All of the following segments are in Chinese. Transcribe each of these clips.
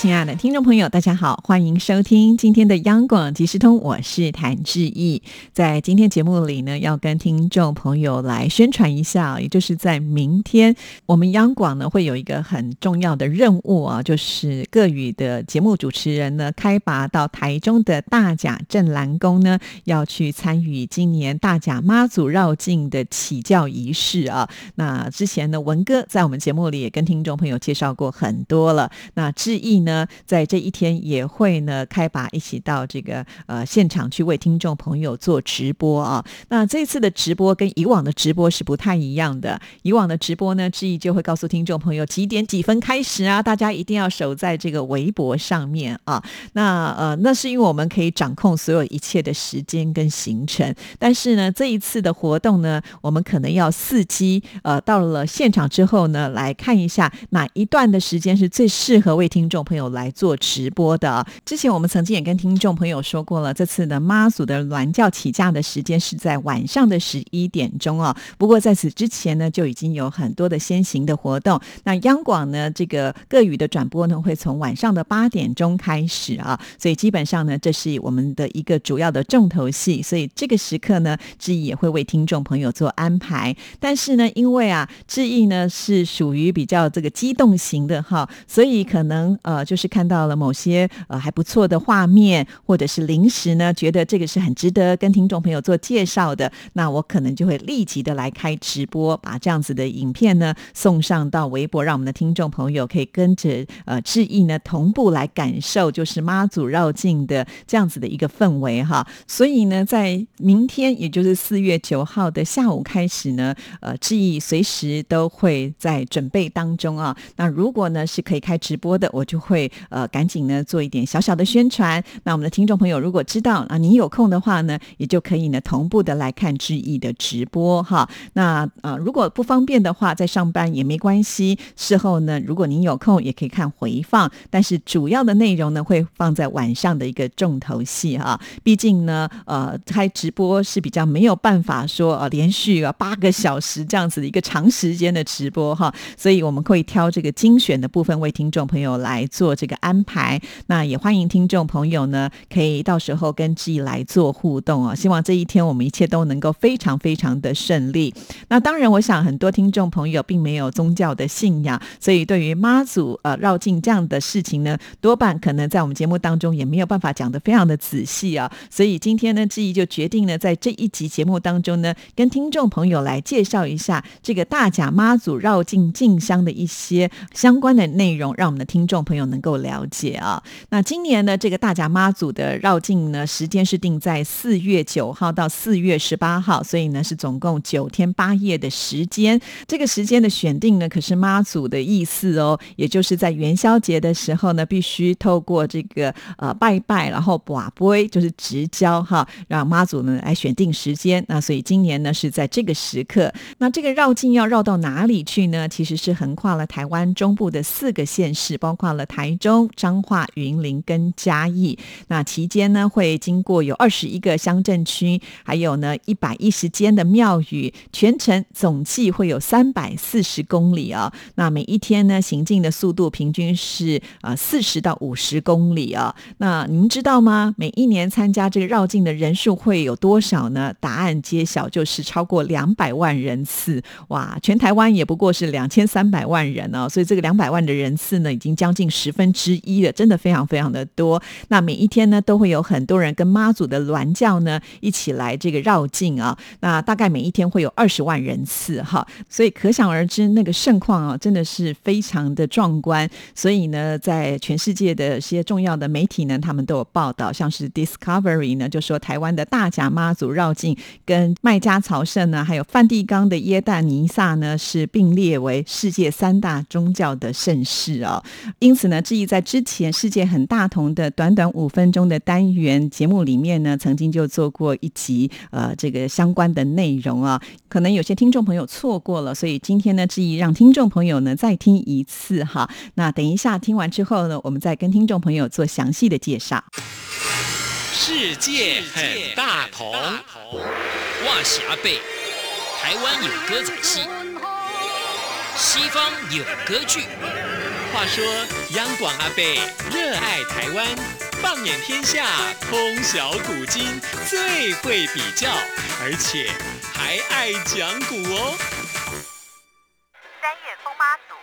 亲爱的听众朋友，大家好，欢迎收听今天的央广即时通，我是谭志毅。在今天节目里呢，要跟听众朋友来宣传一下，也就是在明天，我们央广呢会有一个很重要的任务啊，就是各语的节目主持人呢，开拔到台中的大甲镇澜宫呢，要去参与今年大甲妈祖绕境的起教仪式啊。那之前呢，文哥在我们节目里也跟听众朋友介绍过很多了。那志毅呢？呢，在这一天也会呢开拔一起到这个呃现场去为听众朋友做直播啊。那这次的直播跟以往的直播是不太一样的。以往的直播呢，志毅就会告诉听众朋友几点几分开始啊，大家一定要守在这个微博上面啊。那呃，那是因为我们可以掌控所有一切的时间跟行程。但是呢，这一次的活动呢，我们可能要伺机呃到了现场之后呢，来看一下哪一段的时间是最适合为听众朋友。有来做直播的。之前我们曾经也跟听众朋友说过了，这次的妈祖的銮轿起驾的时间是在晚上的十一点钟啊。不过在此之前呢，就已经有很多的先行的活动。那央广呢，这个各语的转播呢，会从晚上的八点钟开始啊。所以基本上呢，这是我们的一个主要的重头戏。所以这个时刻呢，志毅也会为听众朋友做安排。但是呢，因为啊，志毅呢是属于比较这个激动型的哈，所以可能呃。就是看到了某些呃还不错的画面，或者是临时呢，觉得这个是很值得跟听众朋友做介绍的，那我可能就会立即的来开直播，把这样子的影片呢送上到微博，让我们的听众朋友可以跟着呃志毅呢同步来感受，就是妈祖绕境的这样子的一个氛围哈。所以呢，在明天，也就是四月九号的下午开始呢，呃，志毅随时都会在准备当中啊。那如果呢是可以开直播的，我就会。会呃赶紧呢做一点小小的宣传。那我们的听众朋友如果知道啊，你有空的话呢，也就可以呢同步的来看志毅的直播哈。那呃如果不方便的话，在上班也没关系。事后呢，如果您有空，也可以看回放。但是主要的内容呢，会放在晚上的一个重头戏哈。毕竟呢，呃，开直播是比较没有办法说呃连续啊八个小时这样子的一个长时间的直播哈。所以我们会挑这个精选的部分为听众朋友来做。做这个安排，那也欢迎听众朋友呢，可以到时候跟志毅来做互动啊！希望这一天我们一切都能够非常非常的顺利。那当然，我想很多听众朋友并没有宗教的信仰，所以对于妈祖呃绕境这样的事情呢，多半可能在我们节目当中也没有办法讲得非常的仔细啊。所以今天呢，志毅就决定呢，在这一集节目当中呢，跟听众朋友来介绍一下这个大甲妈祖绕境进香的一些相关的内容，让我们的听众朋友能。能够了解啊，那今年呢，这个大甲妈祖的绕境呢，时间是定在四月九号到四月十八号，所以呢是总共九天八夜的时间。这个时间的选定呢，可是妈祖的意思哦，也就是在元宵节的时候呢，必须透过这个呃拜拜，然后把杯就是直交哈，让妈祖呢来选定时间。那所以今年呢是在这个时刻。那这个绕境要绕到哪里去呢？其实是横跨了台湾中部的四个县市，包括了台。台中、彰化、云林跟嘉义，那期间呢会经过有二十一个乡镇区，还有呢一百一十间的庙宇，全程总计会有三百四十公里啊。那每一天呢行进的速度平均是呃四十到五十公里啊。那您知道吗？每一年参加这个绕境的人数会有多少呢？答案揭晓，就是超过两百万人次。哇，全台湾也不过是两千三百万人哦，所以这个两百万的人次呢，已经将近十。分之一的，真的非常非常的多。那每一天呢，都会有很多人跟妈祖的銮轿呢一起来这个绕境啊。那大概每一天会有二十万人次哈，所以可想而知那个盛况啊，真的是非常的壮观。所以呢，在全世界的些重要的媒体呢，他们都有报道，像是 Discovery 呢就说台湾的大甲妈祖绕境跟麦加朝圣呢，还有梵蒂冈的耶诞尼撒呢是并列为世界三大宗教的盛事啊。因此呢。志毅在之前世界很大同的短短五分钟的单元节目里面呢，曾经就做过一集呃这个相关的内容啊，可能有些听众朋友错过了，所以今天呢，志毅让听众朋友呢再听一次哈。那等一下听完之后呢，我们再跟听众朋友做详细的介绍。世界很大同，哇西阿贝，台湾有歌仔戏，西方有歌剧。话说央广阿贝热爱台湾，放眼天下，通晓古今，最会比较，而且还爱讲古哦。三月风妈祖，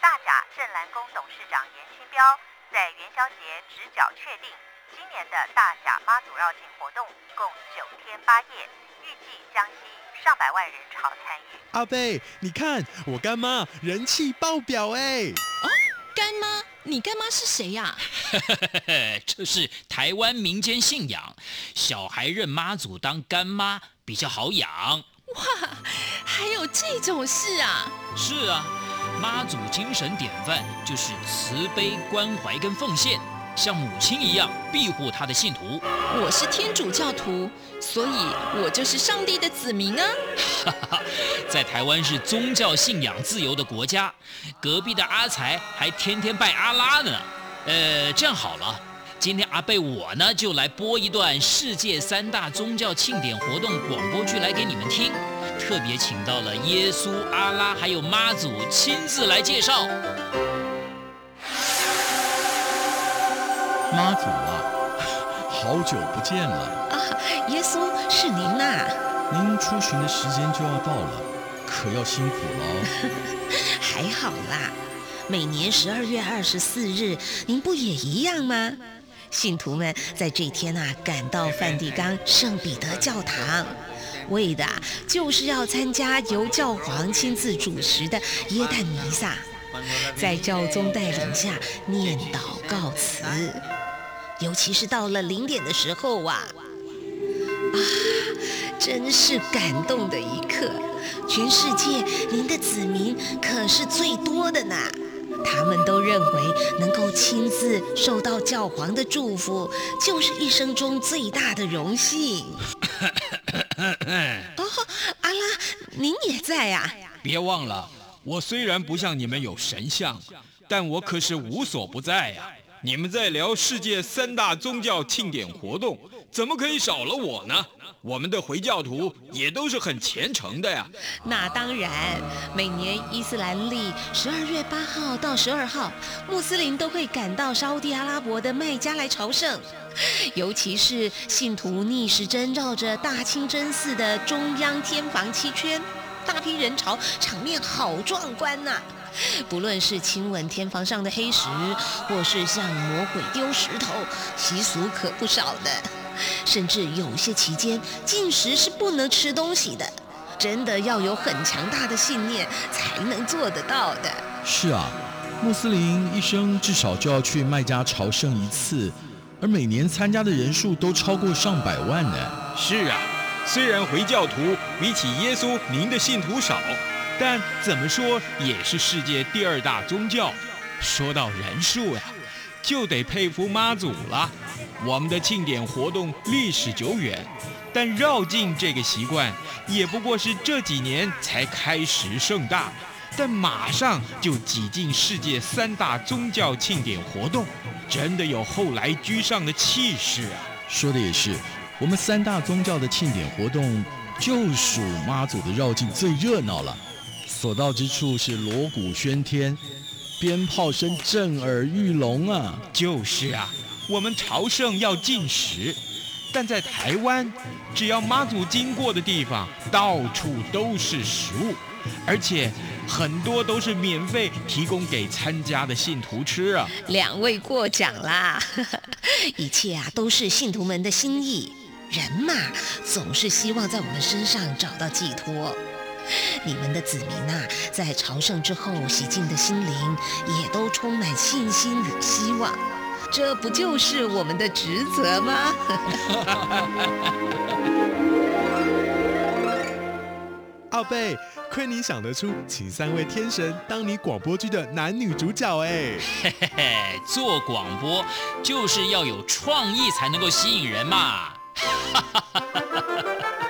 大甲镇澜宫董事长严清标在元宵节直角确定，今年的大甲妈祖绕境活动共九天八夜，预计将吸引上百万人潮参与。阿贝，你看我干妈人气爆表哎！干妈，你干妈是谁呀？这是台湾民间信仰，小孩认妈祖当干妈比较好养。哇，还有这种事啊？是啊，妈祖精神典范就是慈悲、关怀跟奉献。像母亲一样庇护他的信徒。我是天主教徒，所以我就是上帝的子民啊！在台湾是宗教信仰自由的国家，隔壁的阿才还天天拜阿拉呢。呃，这样好了，今天阿贝我呢就来播一段世界三大宗教庆典活动广播剧来给你们听，特别请到了耶稣、阿拉还有妈祖亲自来介绍。妈祖啊，好久不见了啊！耶稣是您呐？您出巡的时间就要到了，可要辛苦了。还好啦，每年十二月二十四日，您不也一样吗？信徒们在这天啊，赶到梵蒂冈圣彼得教堂，为的就是要参加由教皇亲自主持的耶诞弥撒，在教宗带领下念祷告词。尤其是到了零点的时候啊，啊，真是感动的一刻！全世界您的子民可是最多的呢，他们都认为能够亲自受到教皇的祝福，就是一生中最大的荣幸。哦，阿拉，您也在呀？别忘了，我虽然不像你们有神像，但我可是无所不在呀。你们在聊世界三大宗教庆典活动，怎么可以少了我呢？我们的回教徒也都是很虔诚的呀。那当然，每年伊斯兰历十二月八号到十二号，穆斯林都会赶到沙地阿拉伯的麦加来朝圣，尤其是信徒逆时针绕着大清真寺的中央天房七圈，大批人潮，场面好壮观呐。不论是亲吻天房上的黑石，或是向魔鬼丢石头，习俗可不少的。甚至有些期间进食是不能吃东西的，真的要有很强大的信念才能做得到的。是啊，穆斯林一生至少就要去麦加朝圣一次，而每年参加的人数都超过上百万呢。是啊，虽然回教徒比起耶稣您的信徒少。但怎么说也是世界第二大宗教。说到人数呀，就得佩服妈祖了。我们的庆典活动历史久远，但绕境这个习惯也不过是这几年才开始盛大，但马上就挤进世界三大宗教庆典活动，真的有后来居上的气势啊！说的也是，我们三大宗教的庆典活动，就属妈祖的绕境最热闹了。所到之处是锣鼓喧天，鞭炮声震耳欲聋啊！就是啊，我们朝圣要进食，但在台湾，只要妈祖经过的地方，到处都是食物，而且很多都是免费提供给参加的信徒吃啊！两位过奖啦，一切啊都是信徒们的心意。人嘛，总是希望在我们身上找到寄托。你们的子民呐，在朝圣之后洗净的心灵，也都充满信心与希望，这不就是我们的职责吗？阿贝，亏你想得出请三位天神当你广播剧的男女主角哎！嘿嘿嘿，做广播就是要有创意才能够吸引人嘛！哈哈哈哈哈。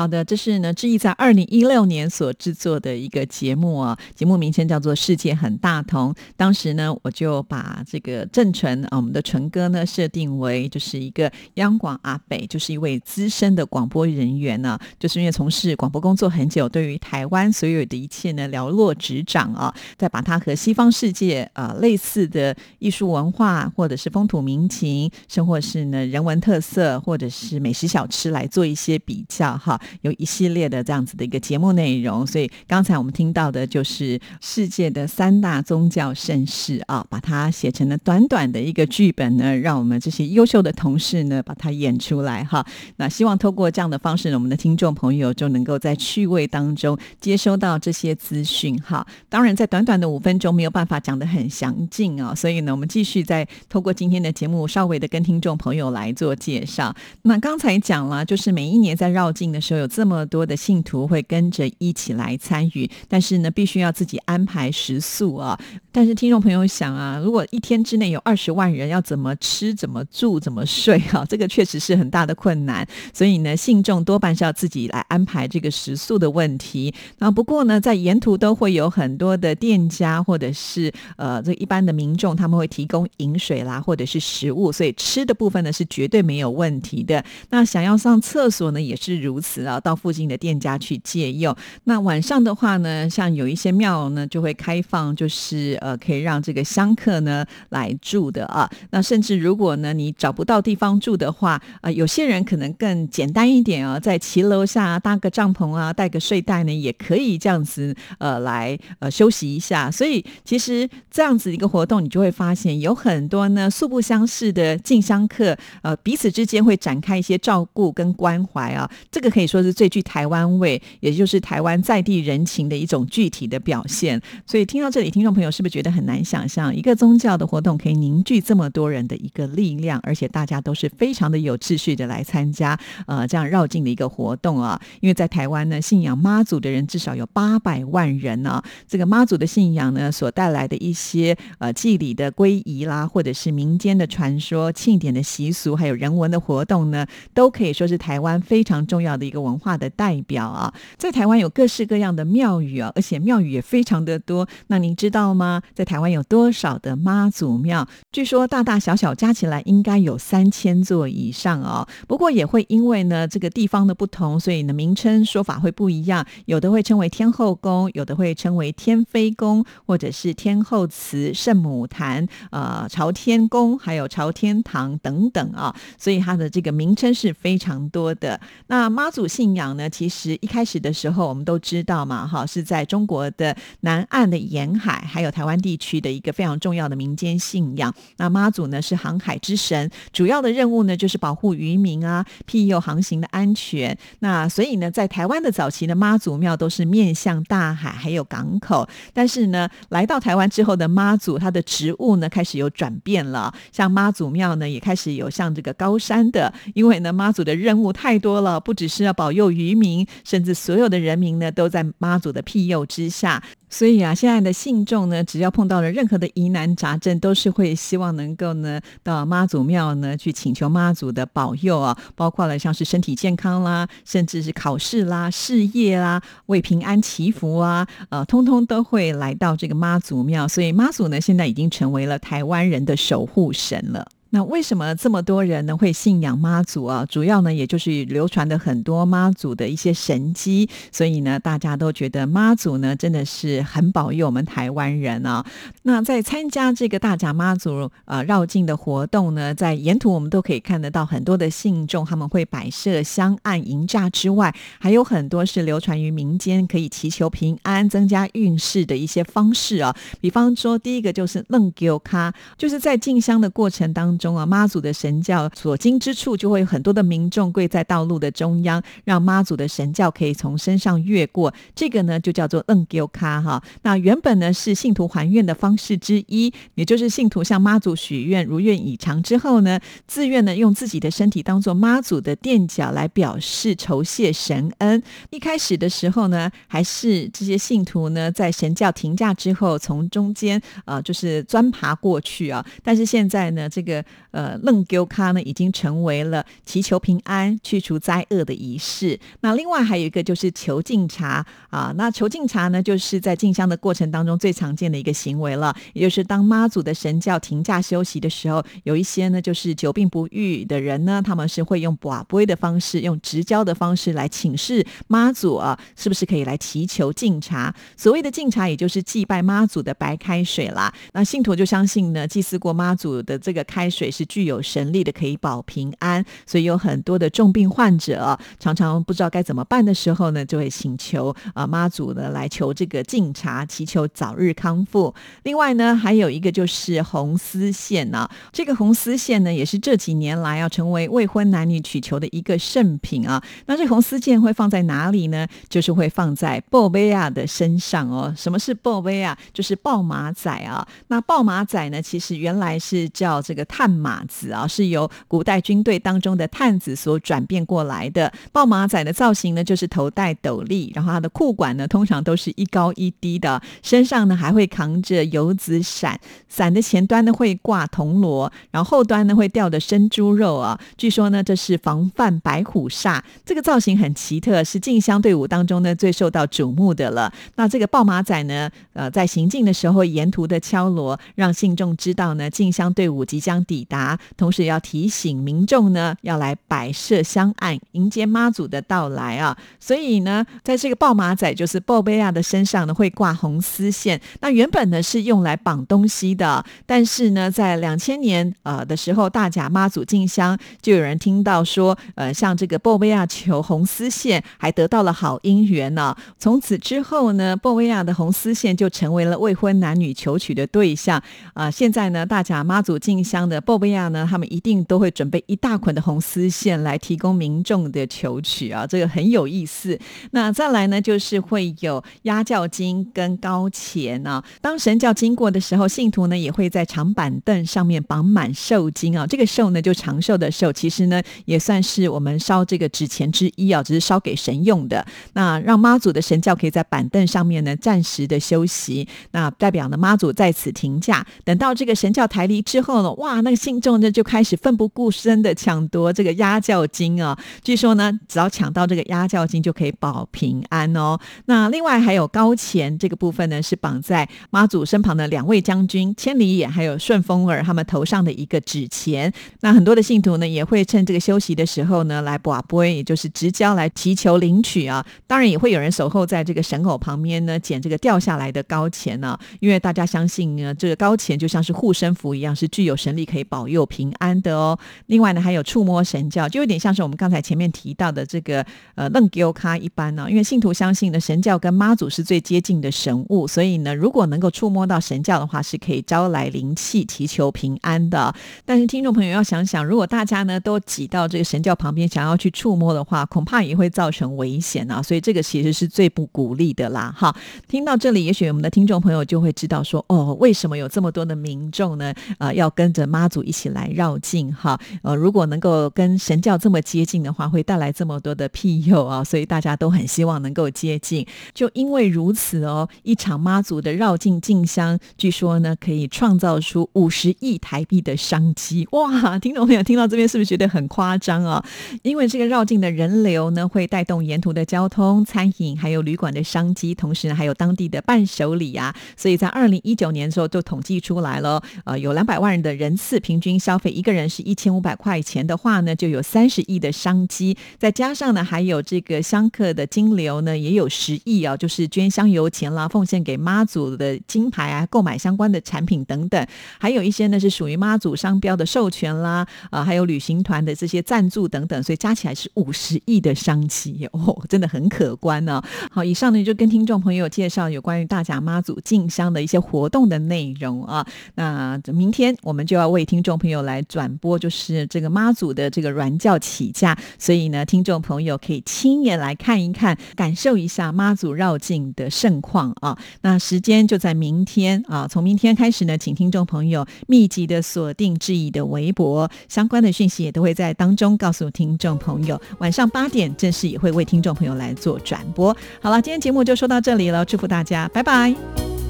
好的，这是呢，志毅在二零一六年所制作的一个节目啊，节目名称叫做《世界很大同》。当时呢，我就把这个郑纯啊，我们的纯哥呢，设定为就是一个央广阿北，就是一位资深的广播人员呢，就是因为从事广播工作很久，对于台湾所有的一切呢，了若指掌啊。再把它和西方世界啊类似的艺术文化，或者是风土民情，甚或是呢人文特色，或者是美食小吃来做一些比较哈。有一系列的这样子的一个节目内容，所以刚才我们听到的就是世界的三大宗教盛事啊，把它写成了短短的一个剧本呢，让我们这些优秀的同事呢把它演出来哈。那希望透过这样的方式呢，我们的听众朋友就能够在趣味当中接收到这些资讯哈。当然，在短短的五分钟没有办法讲得很详尽啊，所以呢，我们继续再透过今天的节目稍微的跟听众朋友来做介绍。那刚才讲了，就是每一年在绕境的时候。有这么多的信徒会跟着一起来参与，但是呢，必须要自己安排食宿啊。但是听众朋友想啊，如果一天之内有二十万人，要怎么吃、怎么住、怎么睡啊？这个确实是很大的困难。所以呢，信众多半是要自己来安排这个食宿的问题。那不过呢，在沿途都会有很多的店家或者是呃这一般的民众，他们会提供饮水啦，或者是食物，所以吃的部分呢是绝对没有问题的。那想要上厕所呢，也是如此。啊，到附近的店家去借用。那晚上的话呢，像有一些庙呢，就会开放，就是呃，可以让这个香客呢来住的啊。那甚至如果呢，你找不到地方住的话，啊，有些人可能更简单一点啊，在骑楼下搭个帐篷啊，带个睡袋呢，也可以这样子呃来呃休息一下。所以其实这样子一个活动，你就会发现有很多呢素不相识的进香客，呃，彼此之间会展开一些照顾跟关怀啊。这个可以说。是最具台湾味，也就是台湾在地人情的一种具体的表现。所以听到这里，听众朋友是不是觉得很难想象，一个宗教的活动可以凝聚这么多人的一个力量，而且大家都是非常的有秩序的来参加呃这样绕境的一个活动啊？因为在台湾呢，信仰妈祖的人至少有八百万人呢。这个妈祖的信仰呢，所带来的一些呃祭礼的归仪啦，或者是民间的传说、庆典的习俗，还有人文的活动呢，都可以说是台湾非常重要的一个文。化的代表啊，在台湾有各式各样的庙宇啊，而且庙宇也非常的多。那您知道吗？在台湾有多少的妈祖庙？据说大大小小加起来应该有三千座以上哦。不过也会因为呢这个地方的不同，所以呢名称说法会不一样。有的会称为天后宫，有的会称为天妃宫，或者是天后祠、圣母坛、呃朝天宫，还有朝天堂等等啊。所以它的这个名称是非常多的。那妈祖。信仰呢，其实一开始的时候，我们都知道嘛，哈，是在中国的南岸的沿海，还有台湾地区的一个非常重要的民间信仰。那妈祖呢是航海之神，主要的任务呢就是保护渔民啊，庇佑航行的安全。那所以呢，在台湾的早期的妈祖庙都是面向大海，还有港口。但是呢，来到台湾之后的妈祖，它的职务呢开始有转变了。像妈祖庙呢，也开始有像这个高山的，因为呢妈祖的任务太多了，不只是要保。佑渔民，甚至所有的人民呢，都在妈祖的庇佑之下。所以啊，现在的信众呢，只要碰到了任何的疑难杂症，都是会希望能够呢，到妈祖庙呢去请求妈祖的保佑啊。包括了像是身体健康啦，甚至是考试啦、事业啦、为平安祈福啊，呃，通通都会来到这个妈祖庙。所以妈祖呢，现在已经成为了台湾人的守护神了。那为什么这么多人呢会信仰妈祖啊？主要呢，也就是流传的很多妈祖的一些神迹，所以呢，大家都觉得妈祖呢真的是很保佑我们台湾人啊。那在参加这个大甲妈祖呃绕境的活动呢，在沿途我们都可以看得到很多的信众，他们会摆设香案迎驾之外，还有很多是流传于民间可以祈求平安、增加运势的一些方式啊。比方说，第一个就是愣丢卡，就是在进香的过程当。中中啊，妈祖的神教所经之处，就会有很多的民众跪在道路的中央，让妈祖的神教可以从身上越过。这个呢，就叫做嗯丢卡哈。那原本呢是信徒还愿的方式之一，也就是信徒向妈祖许愿，如愿以偿之后呢，自愿呢用自己的身体当做妈祖的垫脚来表示酬谢神恩。一开始的时候呢，还是这些信徒呢在神教停驾之后，从中间呃就是钻爬过去啊。但是现在呢，这个呃楞丢卡呢已经成为了祈求平安、去除灾厄的仪式。那另外还有一个就是求敬茶啊，那求敬茶呢，就是在进香的过程当中最常见的一个行为了，也就是当妈祖的神教停假休息的时候，有一些呢就是久病不愈的人呢，他们是会用寡杯的方式，用直交的方式来请示妈祖啊，是不是可以来祈求敬茶？所谓的敬茶，也就是祭拜妈祖的白开水啦。那信徒就相信呢，祭祀过妈祖的这个开水水是具有神力的，可以保平安，所以有很多的重病患者常常不知道该怎么办的时候呢，就会请求啊妈祖呢来求这个敬茶，祈求早日康复。另外呢，还有一个就是红丝线呢，这个红丝线呢，也是这几年来要成为未婚男女取求的一个圣品啊。那这红丝线会放在哪里呢？就是会放在鲍威亚的身上哦。什么是鲍威亚？就是豹马仔啊。那豹马仔呢，其实原来是叫这个探马子啊，是由古代军队当中的探子所转变过来的。豹马仔的造型呢，就是头戴斗笠，然后他的裤管呢，通常都是一高一低的，身上呢还会扛着油纸伞，伞的前端呢会挂铜锣，然后后端呢会吊的生猪肉啊。据说呢，这是防范白虎煞。这个造型很奇特，是进香队伍当中呢最受到瞩目的了。那这个豹马仔呢，呃，在行进的时候，沿途的敲锣，让信众知道呢进香队伍即将抵抵达，同时要提醒民众呢要来摆设香案，迎接妈祖的到来啊。所以呢，在这个豹马仔就是鲍贝亚的身上呢会挂红丝线。那原本呢是用来绑东西的，但是呢，在两千年呃的时候，大甲妈祖进香，就有人听到说，呃，像这个鲍贝亚求红丝线，还得到了好姻缘呢。从此之后呢，鲍贝亚的红丝线就成为了未婚男女求娶的对象啊。现在呢，大甲妈祖进香的鲍贝亚呢，他们一定都会准备一大捆的红丝线来提供民众的求取啊，这个很有意思。那再来呢，就是会有压轿金跟高钱啊。当神教经过的时候，信徒呢也会在长板凳上面绑满寿金啊。这个寿呢，就长寿的寿，其实呢也算是我们烧这个纸钱之一啊，只是烧给神用的。那让妈祖的神教可以在板凳上面呢暂时的休息，那代表呢妈祖在此停驾。等到这个神教抬离之后呢，哇，那个信众呢就开始奋不顾身的抢夺这个压轿金啊。据说呢，只要抢到这个压轿金，就可以保平安哦。那另外还有高钱这个部分呢，是绑在妈祖身旁的两位将军千里眼还有顺风耳他们头上的一个纸钱。那很多的信徒呢，也会趁这个休息的时候呢，来把杯，也就是直交来祈求领取啊。当然也会有人守候在这个神偶旁边呢，捡这个掉下来的高钱呢，因为大家相信呢，这个高钱就像是护身符一样，是具有神力可以保佑平安的哦。另外呢，还有触摸神教，就有点像是我们刚才前面提到的这个呃楞给欧卡一般呢，因为信徒相信呢，神教跟妈祖是最接近的神物，所以呢，如果能够触摸到神教的话，是可以招来灵气，祈求平安的。但是听众朋友要想想，如果大家呢都挤到这个神教旁边，想要去触摸的话，恐怕也会造成危险啊。所以这个其实是最不鼓励的啦。哈，听到这里，也许我们的听众朋友就会知道说，哦，为什么有这么多的民众呢？啊，要跟着妈组一起来绕境哈。呃，如果能够跟神教这么接近的话，会带来这么多的庇佑啊。所以大家都很希望能够接近。就因为如此哦，一场妈祖的绕境进香，据说呢可以创造出五十亿台币的商机。哇，听众朋友听到这边是不是觉得很夸张啊？因为这个绕境的人流呢，会带动沿途的交通、餐饮还有旅馆的商机，同时呢还有当地的伴手礼啊。所以在二零一九年的时候就统计出来了，呃，有两百万人的人次，平均消费一个人是一千五百块钱的话呢，就有三十亿的商机。再加上呢，还有这个香客的金流呢，也有十亿啊，就是捐香油钱啦，奉献给妈祖的金牌啊，购买相关的产品等等，还有一些呢是属于妈祖商标的授权啦，啊，还有旅行团的这些赞助等等，所以加起来是五十亿的商机哦，真的很可观呢。好，以上呢就跟听众朋友介绍有关于大甲妈祖进香的一些活动的内容啊。那明天我们就要为听。众朋友来转播，就是这个妈祖的这个软轿起驾，所以呢，听众朋友可以亲眼来看一看，感受一下妈祖绕境的盛况啊。那时间就在明天啊，从明天开始呢，请听众朋友密集的锁定志毅的微博，相关的讯息也都会在当中告诉听众朋友。晚上八点正式也会为听众朋友来做转播。好了，今天节目就说到这里了，祝福大家，拜拜。